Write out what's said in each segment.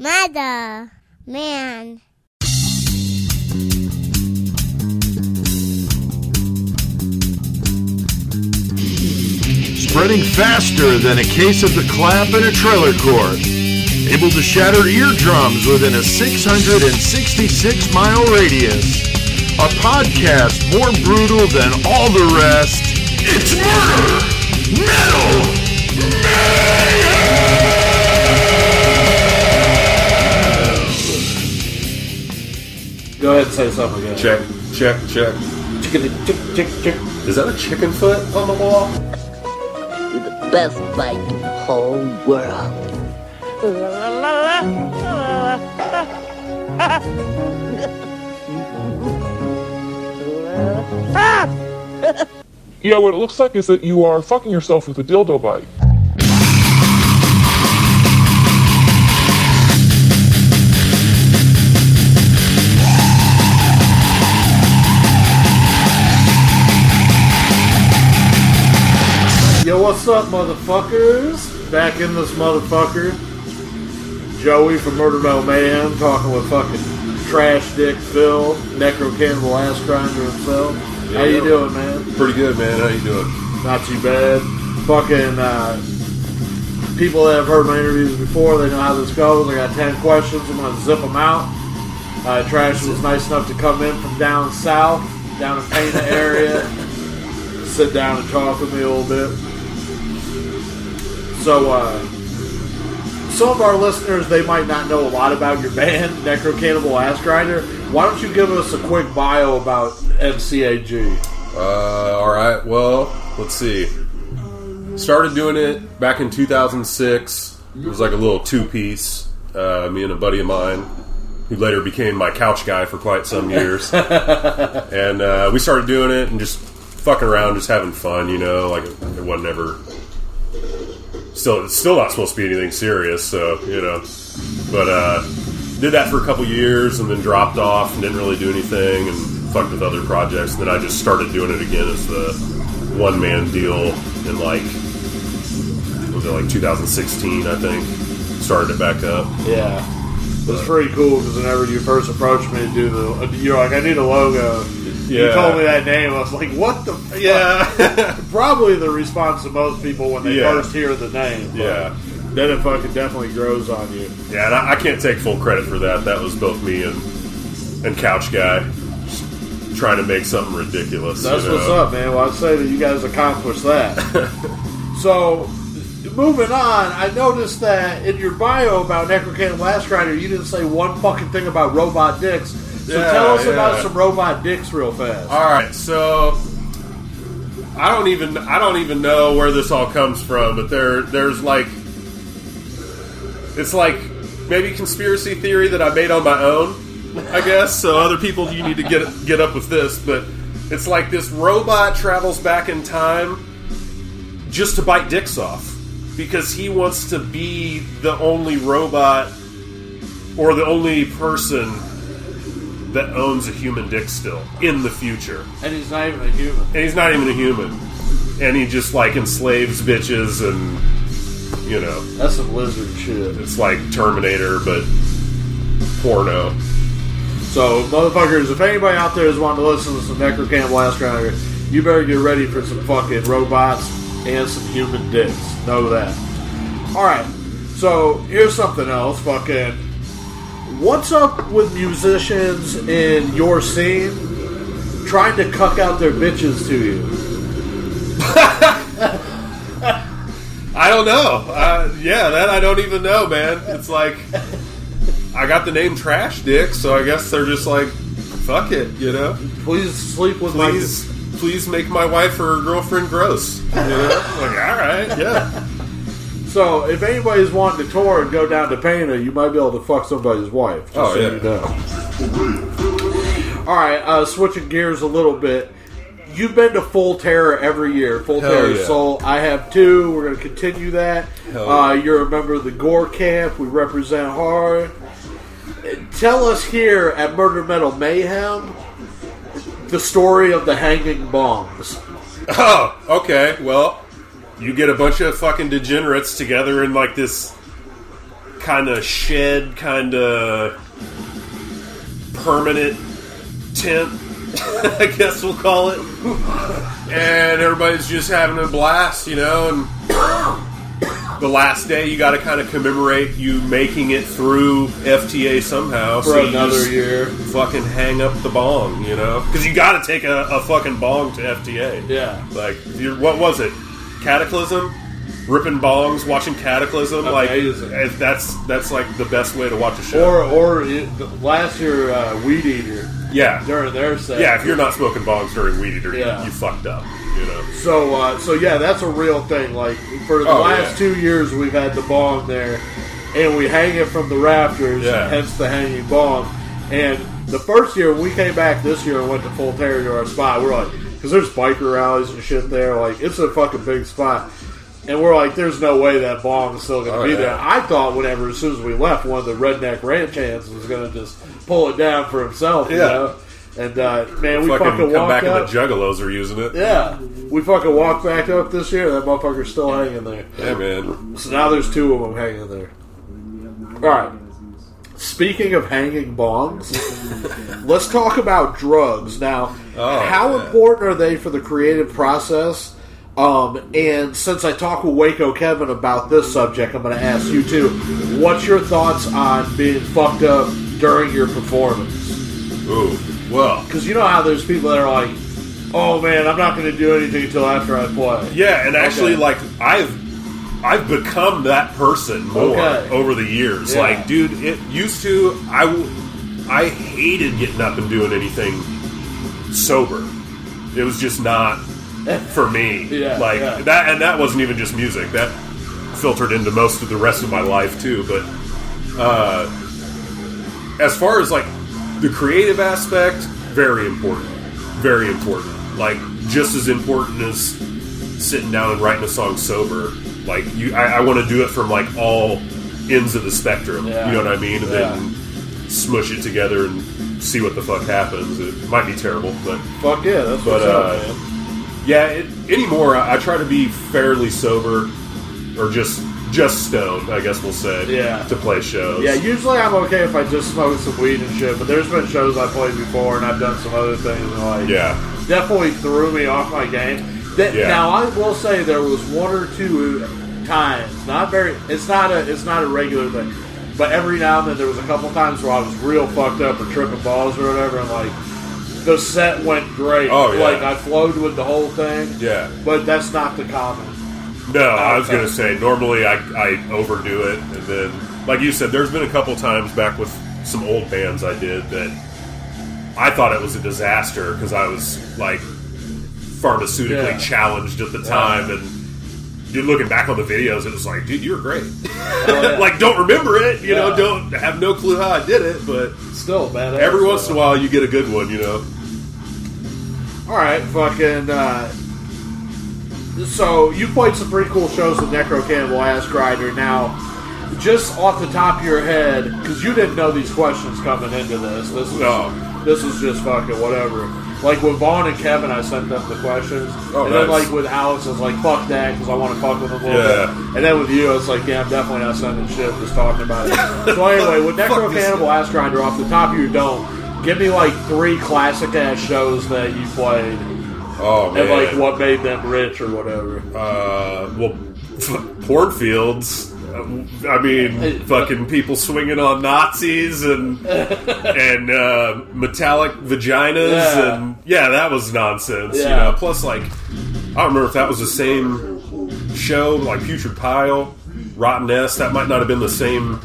Mother, man. Spreading faster than a case of the clap in a trailer court. Able to shatter eardrums within a 666 mile radius. A podcast more brutal than all the rest. It's murder! Metal! Go ahead and say something again. Check, check, check. Chicken, chick, chick, chick. Is that a chicken foot on the wall? You're the best bite in the whole world. Yeah, what it looks like is that you are fucking yourself with a dildo bite. What's up, motherfuckers? Back in this motherfucker. Joey from Murder Metal Mayhem talking with fucking Trash Dick Phil, Necro Cannibal Ass Grinder himself. How you Yeah. doing, man? Pretty good, man. How you doing? Not too bad. Fucking uh, people that have heard my interviews before, they know how this goes. I got 10 questions. I'm going to zip them out. Uh, Trash was nice enough to come in from down south, down in Pana area, sit down and talk with me a little bit. So, uh, some of our listeners, they might not know a lot about your band, Necro Cannibal Ass Grinder. Why don't you give us a quick bio about NCAG? Uh, all right. Well, let's see. Started doing it back in 2006. It was like a little two-piece. Uh, me and a buddy of mine, who later became my couch guy for quite some years, and uh, we started doing it and just fucking around, just having fun. You know, like it, it wasn't ever. Still, it's still not supposed to be anything serious. So you know, but uh, did that for a couple years and then dropped off and didn't really do anything and fucked with other projects. And then I just started doing it again as the one man deal in like was it like 2016 I think started it back up. Yeah. It was pretty cool because whenever you first approached me to do the, you're like, I need a logo. You Yeah. told me that name. I was like, what the? Fuck? Yeah, Probably the response of most people when they Yeah. first hear the name. yeah, Then it fucking definitely grows on you. yeah. And I, I can't take full credit for that. That was both me and and Couch Guy trying to make something ridiculous. That's you know? what's up, man. Well, I'd say that you guys accomplished that. so, moving on, I noticed that in your bio about Necro Cannibal Ass Grinder, you didn't say one fucking thing about robot dicks. So Yeah, tell us yeah. about some robot dicks real fast. All right, so I don't even I don't even know where this all comes from, but there there's like it's like maybe conspiracy theory that I made on my own, I guess. So other people you need to get get up with this, but it's like this robot travels back in time just to bite dicks off because he wants to be the only robot or the only person that owns a human dick still in the future. And he's not even a human. And he's not even a human. And he just like enslaves bitches and you know, That's some lizard shit. it's like Terminator but porno. So, motherfuckers, if anybody out there is wanting to listen to some Necro Cannibal Ass Grinder, you better get ready for some fucking robots and some human dicks. Know that. Alright, so here's something else. Fucking. What's up with musicians in your scene trying to cuck out their bitches to you? I don't know. Uh, yeah, that I don't even know, man. It's like I got the name Trash Dick, so I guess they're just like, fuck it, you know. Please sleep with my Please, please make my wife or girlfriend gross. You know, like all right, yeah. So, if anybody's wanting to tour and go down to Pana, you might be able to fuck somebody's wife. Just Oh, so yeah. you know. All right, uh, switching gears a little bit. You've been to Full Terror every year. Full Hell Terror yeah. Soul. I have two. We're going to continue that. Uh, you're a member of the Gore Camp. We represent horror. Tell us here at Murder Metal Mayhem the story of the hanging bombs. Oh, okay. Well, you get a bunch of fucking degenerates together in like this kind of shed, kind of permanent tent, I guess we'll call it. And everybody's just having a blast, you know, and the last day you got to kind of commemorate you making it through FTA somehow. For you another year. Fucking hang up the bong, you know? Because you got to take a, a fucking bong to FTA. Yeah. Like, what was it? Cataclysm? Ripping bongs, watching Cataclysm, Amazing. like if that's that's like the best way to watch a show. Or or it, last year, uh, Weed Eater yeah, during their set. yeah. If you're not smoking bongs during Weed Eater, you- Yeah. you, fucked up. You know. So, uh, so yeah, that's a real thing. Like for the Oh, last yeah. two years, we've had the bong there, and we hang it from the rafters. Yeah. Hence the hanging bong. And the first year we came back this year and went to Full Terror to our spot, we're like, because there's biker rallies and shit there. Like it's a fucking big spot. And we're like, there's no way that bomb is still going to Oh, be yeah. there. I thought whenever, as soon as we left, one of the redneck ranch hands was going to just pull it down for himself. You know? And uh, man, we fucking fucking, come back up. and the Juggalos are using it. Yeah, we fucking walked back up this year. That motherfucker's still hanging there. Yeah, man. So now there's two of them hanging there. All right. Speaking of hanging bongs, let's talk about drugs now. Oh, how yeah. important are they for the creative process? Um, and since I talked with Waco Kevin about this subject, I'm going to ask you too. What's your thoughts on being fucked up during your performance? Ooh, well, Because you know how there's people that are like, "Oh man, I'm not going to do anything until after I play." yeah, and actually, Okay. like I've I've become that person more Okay. over the years. Yeah. Like, dude, it used to I I hated getting up and doing anything sober. It was just not for me. Yeah, like yeah. that, and that wasn't even just music. That filtered into most of the rest of my life too. But uh, as far as like the creative aspect, very important, very important. Like just as important as sitting down and writing a song sober. Like you, I, I want to do it from like all ends of the spectrum. Yeah. You know what I mean? And Yeah. then smush it together and see what the fuck happens. It might be terrible, but Fuck yeah, that's But, what's uh, up, man. yeah. It, anymore, I, I try to be fairly sober, or just just stoned. I guess we'll say. Yeah. To play shows. Yeah, usually I'm okay if I just smoke some weed and shit, but there's been shows I played before and I've done some other things and like Yeah. definitely threw me off my game. That, Yeah. Now I will say there was one or two times, not very. It's not a it's not a regular thing, but every now and then there was a couple times where I was real fucked up or tripping balls or whatever, and like the set went great. Oh, yeah. like I flowed with the whole thing. Yeah. but that's not the common. No, I was gonna say normally I, I overdo it, and then like you said, there's been a couple times back with some old bands I did that I thought it was a disaster because I was like pharmaceutically Yeah. challenged at the time, and dude, looking back on the videos, it was like, dude, you were great. yeah. like, don't remember it, you know, don't have no clue how I did it, but Still bad. every once in a while you get a good one, you know. All right, fucking. Uh, so you played some pretty cool shows with Necro Cannibal Ass Grinder. Now, just off the top of your head, because you didn't know these questions coming into this. This was No. this was just fucking whatever. Like with Vaughn and Kevin, I sent them the questions, Oh, and then nice. like with Alex, I was like, "Fuck that," because I want to fuck with him a little Yeah. bit. And then with you, I was like, "Yeah, I'm definitely not sending shit. Just talking about it." so anyway, with Necro Cannibal Ass Grinder, off the top of your dome, give me like three classic ass shows that you played. Oh man, and like what made them rich or whatever. Uh, well, cornfields. I mean, fucking people swinging on Nazis and and uh, metallic vaginas Yeah. and yeah, that was nonsense. You know, plus like I don't remember if that was the same show, like Putrid Pile, Rotten S. That might not have been the same,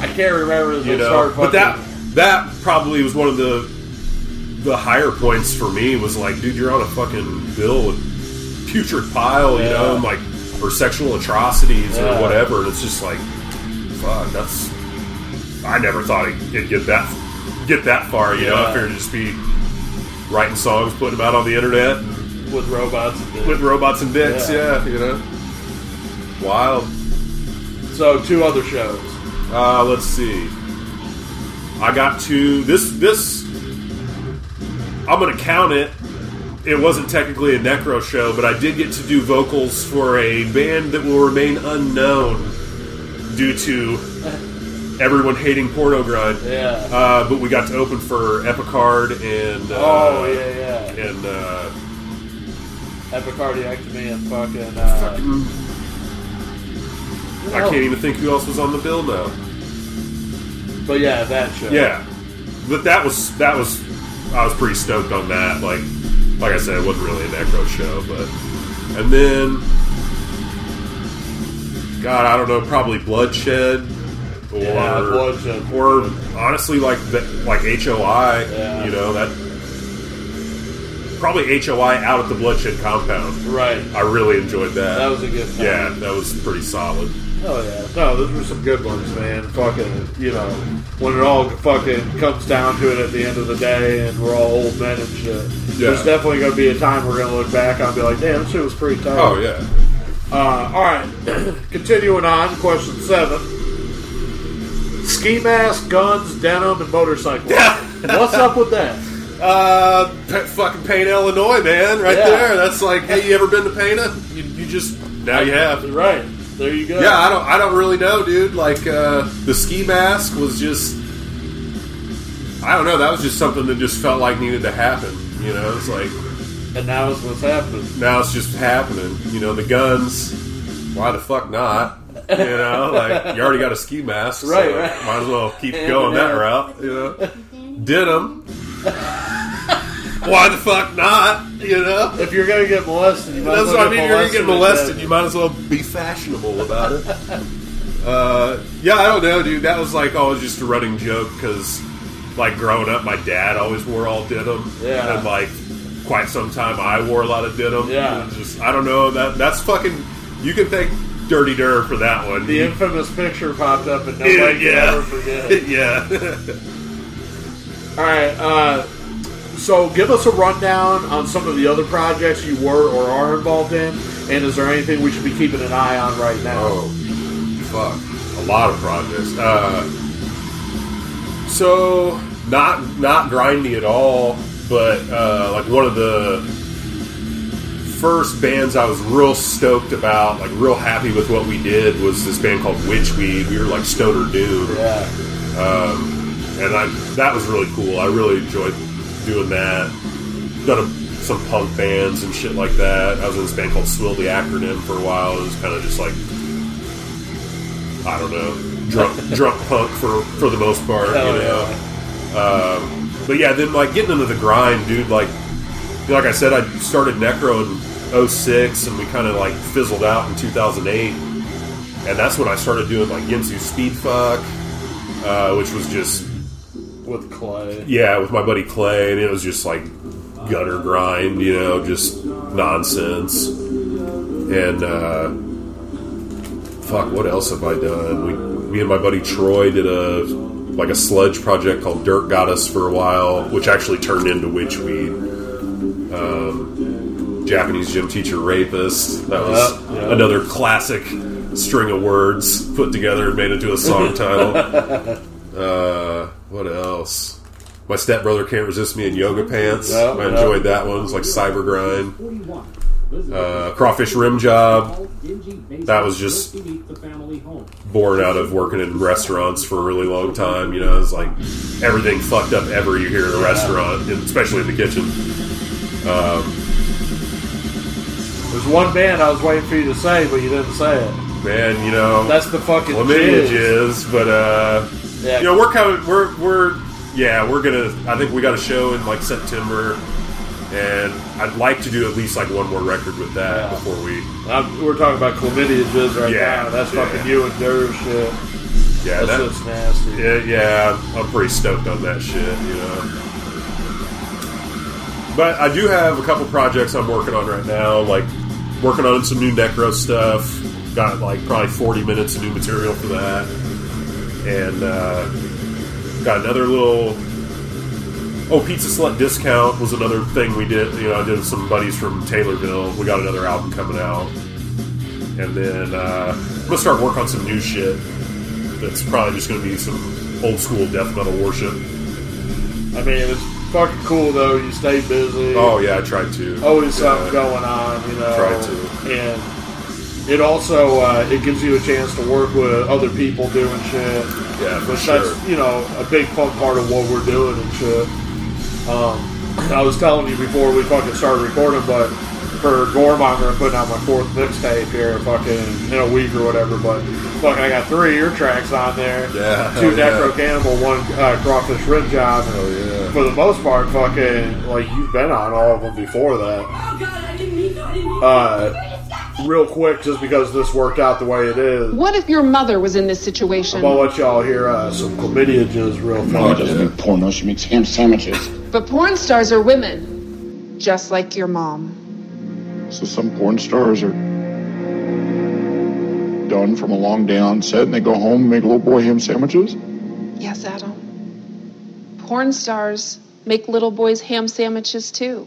I can't remember you know. But that that probably was one of the the higher points for me. Was like, dude, you're on a fucking bill with Putrid Pile, you Yeah. know, and like or sexual atrocities Yeah. or whatever. It's just like, fuck, that's. I never thought it'd get that get that far. You know, Yeah. I figured it'd just be writing songs, putting them out on the internet with robots. And shit. with robots and dicks. Yeah. Yeah, you know, wild. so two other shows. Uh, let's see. I got to this. This I'm gonna count it. It wasn't technically a necro show, but I did get to do vocals for a band that will remain unknown due to everyone hating porno grind. Yeah. Uh, but we got to open for Epicard and uh, oh yeah, yeah. and uh, Epicardiectomy and fucking. Uh, I can't even think who else was on the bill now. But yeah, that show. Yeah, but that was that was I was pretty stoked on that. Like like I said, it wasn't really a necro show, but and then God, I don't know, probably bloodshed or Yeah, Bloodshed. or honestly like the, like HOI. Yeah. You know that probably HOI out at the bloodshed compound. Right. I really enjoyed that. That was a good time. yeah, that was pretty solid. Oh yeah. No, those were some good ones, man. Fucking, you know, when it all fucking comes down to it at the end of the day, and we're all old men and shit. Yeah. There's definitely going to be a time we're going to look back and be like, damn, this shit was pretty tight. Oh yeah. Uh, all right. Continuing on, question seven. Ski mask, guns, denim, and motorcycle. What's up with that? Uh, P- fucking Pana, Illinois, man, right Yeah. there. That's like, hey, you ever been to Pana? You, you just now you have. Right. There you go. Yeah, I don't, I don't really know, dude. Like uh, the ski mask was just, I don't know. That was just something that just felt like needed to happen. You know, it's like And now it's what's happening. now it's just happening. You know, the guns. Why the fuck not? You know, like you already got a ski mask, so Right, right. might as well keep going that route. You know, did denim. Why the fuck not? You know. If you're going to get molested, you might That's as what well I mean. You're gonna get molested. You might as well be fashionable about it. uh, yeah, I don't know, dude. That was like always just a running joke because, like, growing up, my dad always wore all denim. Yeah. and like quite some time, I wore a lot of denim. Yeah. Just I don't know that that's fucking. You can thank Dirty Dur for that one. The infamous picture popped up, and yeah, nobody can ever forget it. yeah. All right. Uh, so, give us a rundown on some of the other projects you were or are involved in, and is there anything we should be keeping an eye on right now? Oh, fuck. A lot of projects. Uh, so, not not grindy at all, but uh, like one of the first bands I was real stoked about, like real happy with what we did, was this band called Witchweed. We were like Stoner Doom. Yeah. and I that was really cool. I really enjoyed doing that. Done a, some punk bands and shit like that. I was in this band called Swill the Acronym for a while. It was kind of just like I don't know, drunk drunk punk for for the most part, Hell you know. Um, but yeah, then like getting into the grind, dude. Like like I said, I started Necro in 06 and we kind of like fizzled out in 2008. And that's when I started doing like Ginsu Speedfuck, uh, which was just With Clay. yeah, with my buddy Clay, and it was just like gutter grind, you know, just nonsense. And uh, fuck, what else have I done? We, me and my buddy Troy did a like a sludge project called Dirt Goddess for a while, which actually turned into Witchweed. Um, Japanese gym teacher rapist. That was Yeah, yeah. another classic string of words put together and made into a song title. Uh, what else? My stepbrother can't resist me in yoga pants. Yeah, I yeah. enjoyed that one. It was like cyber grind. Uh, crawfish rim job. That was just born out of working in restaurants for a really long time. You know, it's like everything fucked up ever you hear in a restaurant, especially in the kitchen. There's one band I was waiting for you to say, but you didn't say it. Man, you know, That's the fucking chlamydia jizz. jizz, but uh, Yeah. you know, we're coming. We're we're yeah, we're gonna. I think we got a show in like September, and I'd like to do at least like one more record with that Yeah. before we. I'm, we're talking about chlamydia jizz right Yeah, now. That's yeah. fucking you and Durr shit. Yeah, That's that, just nasty. yeah, yeah, I'm pretty stoked on that shit. You know. But I do have a couple projects I'm working on right now, like working on some new Necro stuff. Got like probably 40 minutes of new material for that, and uh, got another little. Oh, Pizza Slut Discount was another thing we did. You know, I did with some buddies from Taylorville. We got another album coming out, and then uh, I'm gonna start work on some new shit. That's probably just gonna be some old school death metal worship. I mean, it's fucking cool though. You stay busy. Oh yeah, I tried to. Always Yeah. something going on, you know. Try to. And it also uh, it gives you a chance to work with other people doing shit. Yeah, for which sure. that's you know a big fun part of what we're doing and shit. Um, I was telling you before we fucking started recording, but for Gormonger, I'm putting out my fourth mixtape here, fucking in a week or whatever. But fucking, I got three ear tracks on there. Yeah, two hell yeah. Necro Cannibal, one uh, Crawfish Rim Job. Hell yeah. For the most part, fucking like you've been on all of them before that. Uh, real quick, just because this worked out the way it is. What if your mother was in this situation? I'm gonna let y'all hear uh, some chlamydia jizz real No, it fast. doesn't make porno. She makes ham sandwiches. But porn stars are women, just like your mom. So some porn stars are done from a long day on set and they go home and make little boy ham sandwiches? Yes, Adam. Porn stars make little boys ham sandwiches too.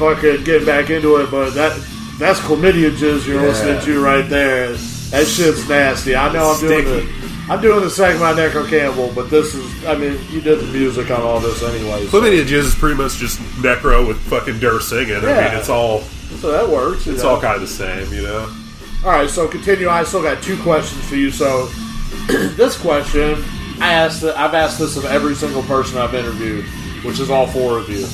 All right. Fucking getting back into it, but that that's chlamydia jizz you're Yeah. listening to right there. That shit's nasty. I know I'm doing it. I'm doing the segment on Necro Cannibal, but this is I mean you did the music on all this anyway. So, Chlamydia Jizz is pretty much just Necro with fucking Durr singing. I mean, it's all so that works. it's know. all kind of the same, you know. All right, so continue. I still got two questions for you. So this question, I asked. I've asked this of every single person I've interviewed, which is all four of you.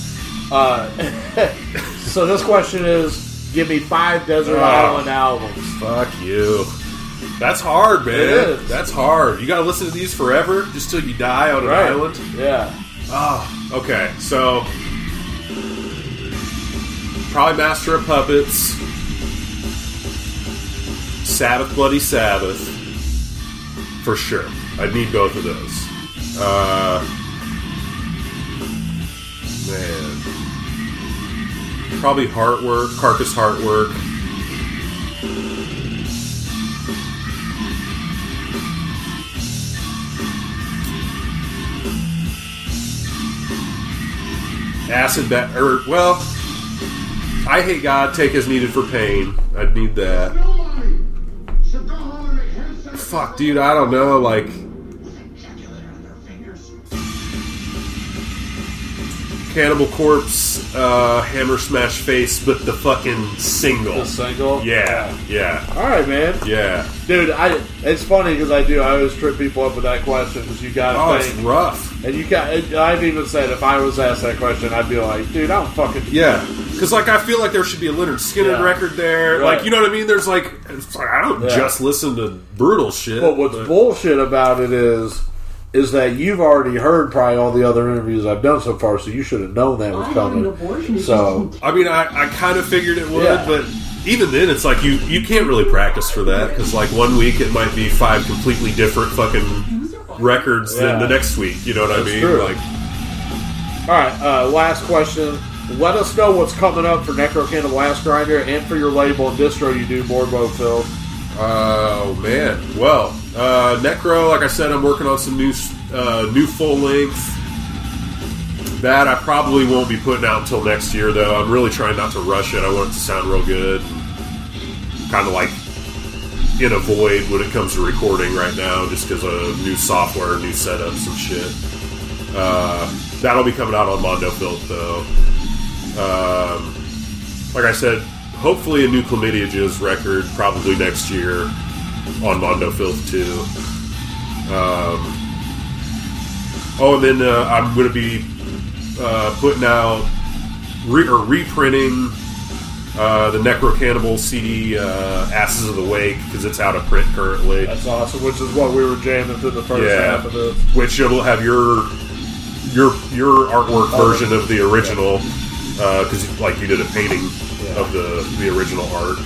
Uh, so this question is: Give me five Desert Oh. Island albums. Fuck you. That's hard, man. It is. That's hard. You gotta listen to these forever, just till you die on an Right? island. Yeah. Oh, okay. So probably Master of Puppets, Sabbath, Bloody Sabbath, for sure. I'd need both of those. Uh, man, probably Heartwork, Carcass Heartwork. Acid Bath or well, Eyehategod. Take as needed for pain. I'd need that. Fuck, dude. I don't know. Like, Cannibal Corpse, uh, Hammer Smash Face, but the fucking single. The single. Yeah, yeah, All right, man. yeah. Dude, I it's funny because I do. I always trip people up with that question because you got to Oh, it's think. rough. And you got. I've even said if I was asked that question, I'd be like, dude, I don't fucking. Yeah, because like I feel like there should be a Lynyrd Skynyrd Yeah. record there. Right. Like you know what I mean? There's like, it's like I don't Yeah. just listen to brutal shit. But what's bullshit about it is, is that you've already heard probably all the other interviews I've done so far, so you should have known that was coming. So I mean, I, I kind of figured it would, Yeah. but even then, it's like you you can't really practice for that because like one week it might be five completely different fucking records than the next week. You know what I mean? true. Like, all right, uh, last question. Let us know what's coming up for Necro Cannibal Ass Grinder and for your label and distro you do, Mondo Filth. oh man. Well, uh, Necro, like I said, I'm working on some new uh, new full length. That I probably won't be putting out until next year, though. I'm really trying not to rush it. I want it to sound real good. Kind of like in a void when it comes to recording right now, just because of new software, new setups, and shit. Uh, that'll be coming out on Mondo Filth, though. Um, like I said, hopefully a new Chlamydia Jizz record probably next year on Mondo Filth, too. Um, oh, and then uh, I'm going to be uh, putting out re- or reprinting uh, the Necro Cannibal CD, uh, Asses of the Wake, because it's out of print currently. That's awesome, which is what we were jamming through the first Yeah. half of this. which it'll have your your your artwork version of the original because like you did a painting of the the original art,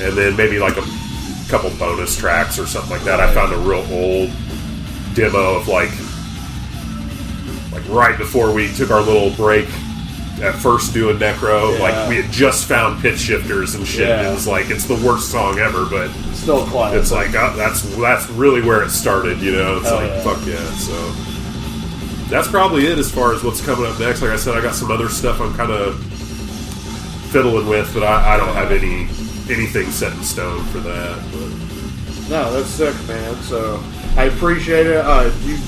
and then maybe like a couple bonus tracks or something like that. I found a real old demo of like like right before we took our little break at first doing necro Yeah. like we had just found pitch shifters and shit and Yeah. it was like it's the worst song ever but Still classic. it's like uh, that's that's really where it started, you know. It's like yeah. fuck yeah. So that's probably it as far as what's coming up next. Like I said, I got some other stuff I'm kind of fiddling with, but I, I don't have any anything set in stone for that. But No, that's sick, man. So I appreciate it. Uh, do you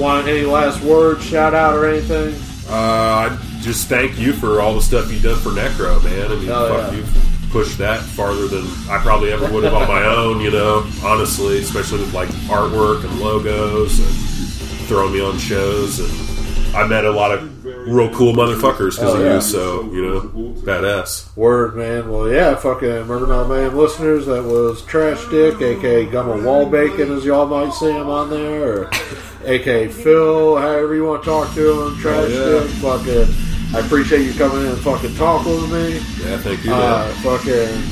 want any last words, shout out, or anything? Uh, I just thank you for all the stuff you've done for Necro, man. I mean, Oh, fuck, yeah. you've pushed that farther than I probably ever would have on my own, you know, honestly, especially with like artwork and logos and throwing me on shows. And I met a lot of real cool motherfuckers because Oh, of yeah. you, so, you know, badass. Word, man. Well, yeah, fucking Murder Metal Mayhem listeners, that was Trash Dick, aka Gumma Wall Bacon, as y'all might see him on there, or aka Phil, however you want to talk to him, Trash yeah. Dick. Fucking, I appreciate you coming in and fucking talking with me. Yeah, thank you, man. Uh, fucking,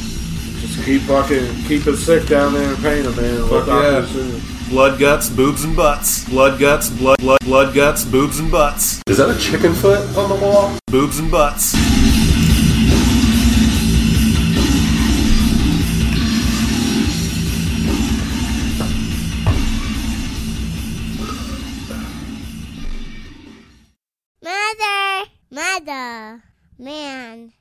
just keep fucking, keep it sick down there in Painter, man. We'll Fuck talk to yeah. You soon. Blood guts, boobs and butts. Blood guts, blood, blood, blood guts, boobs and butts. Is that a chicken foot on the wall? Boobs and butts. Mother, mother, man.